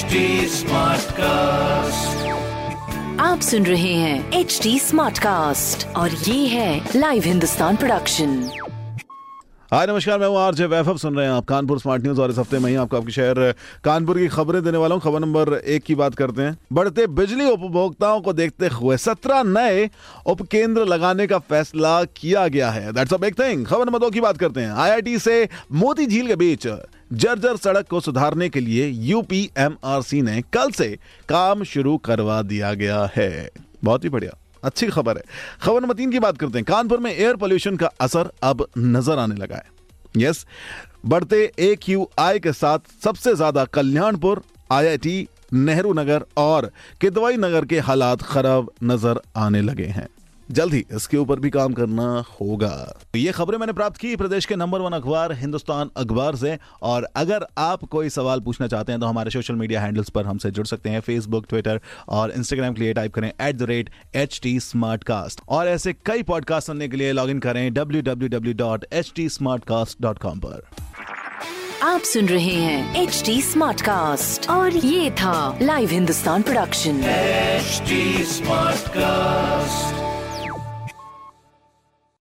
HD Smartcast. आप सुन रहे हैं एच डी स्मार्ट कास्ट और ये है लाइव हिंदुस्तान प्रोडक्शन हाय नमस्कार मैं हूँ आरजे वैभव सुन रहे हैं आप कानपुर स्मार्ट न्यूज़ और इस हफ़्ते में ही आपको आपके शहर कानपुर की खबरें देने वाला हूँ। खबर नंबर एक की बात करते हैं। बढ़ते बिजली उपभोक्ताओं को देखते हुए सत्रह नए उपकेंद्र लगाने का फैसला किया गया है। दैट्स अ बिग थिंग खबर नंबर दो की बात करते हैं। आईआईटी से मोती झील के बीच जर्जर सड़क को सुधारने के लिए यूपीएमआरसी ने कल से काम शुरू करवा दिया गया है। बहुत ही बढ़िया। अच्छी खबर है। खबर नंबर तीन की बात करते हैं। कानपुर में एयर पोल्यूशन का असर अब नज़र आने लगा है। यस, बढ़ते ए क्यू आई के साथ सबसे ज़्यादा कल्याणपुर आईआईटी नेहरू नगर और किदवाई नगर के हालात खराब नज़र आने लगे हैं। जल्द ही इसके ऊपर भी काम करना होगा। तो ये खबरें मैंने प्राप्त की प्रदेश के नंबर वन अखबार हिंदुस्तान अखबार से। और अगर आप कोई सवाल पूछना चाहते हैं तो हमारे सोशल मीडिया हैंडल्स पर हमसे जुड़ सकते हैं। फेसबुक ट्विटर और इंस्टाग्राम के लिए टाइप करें at the rate H T smart cast और ऐसे कई पॉडकास्ट सुनने के लिए लॉग इन करें W W W dot H T smart cast dot com पर। आप सुन रहे हैं एच टी स्मार्ट कास्ट और ये था live Hindustan production smart Smartcast.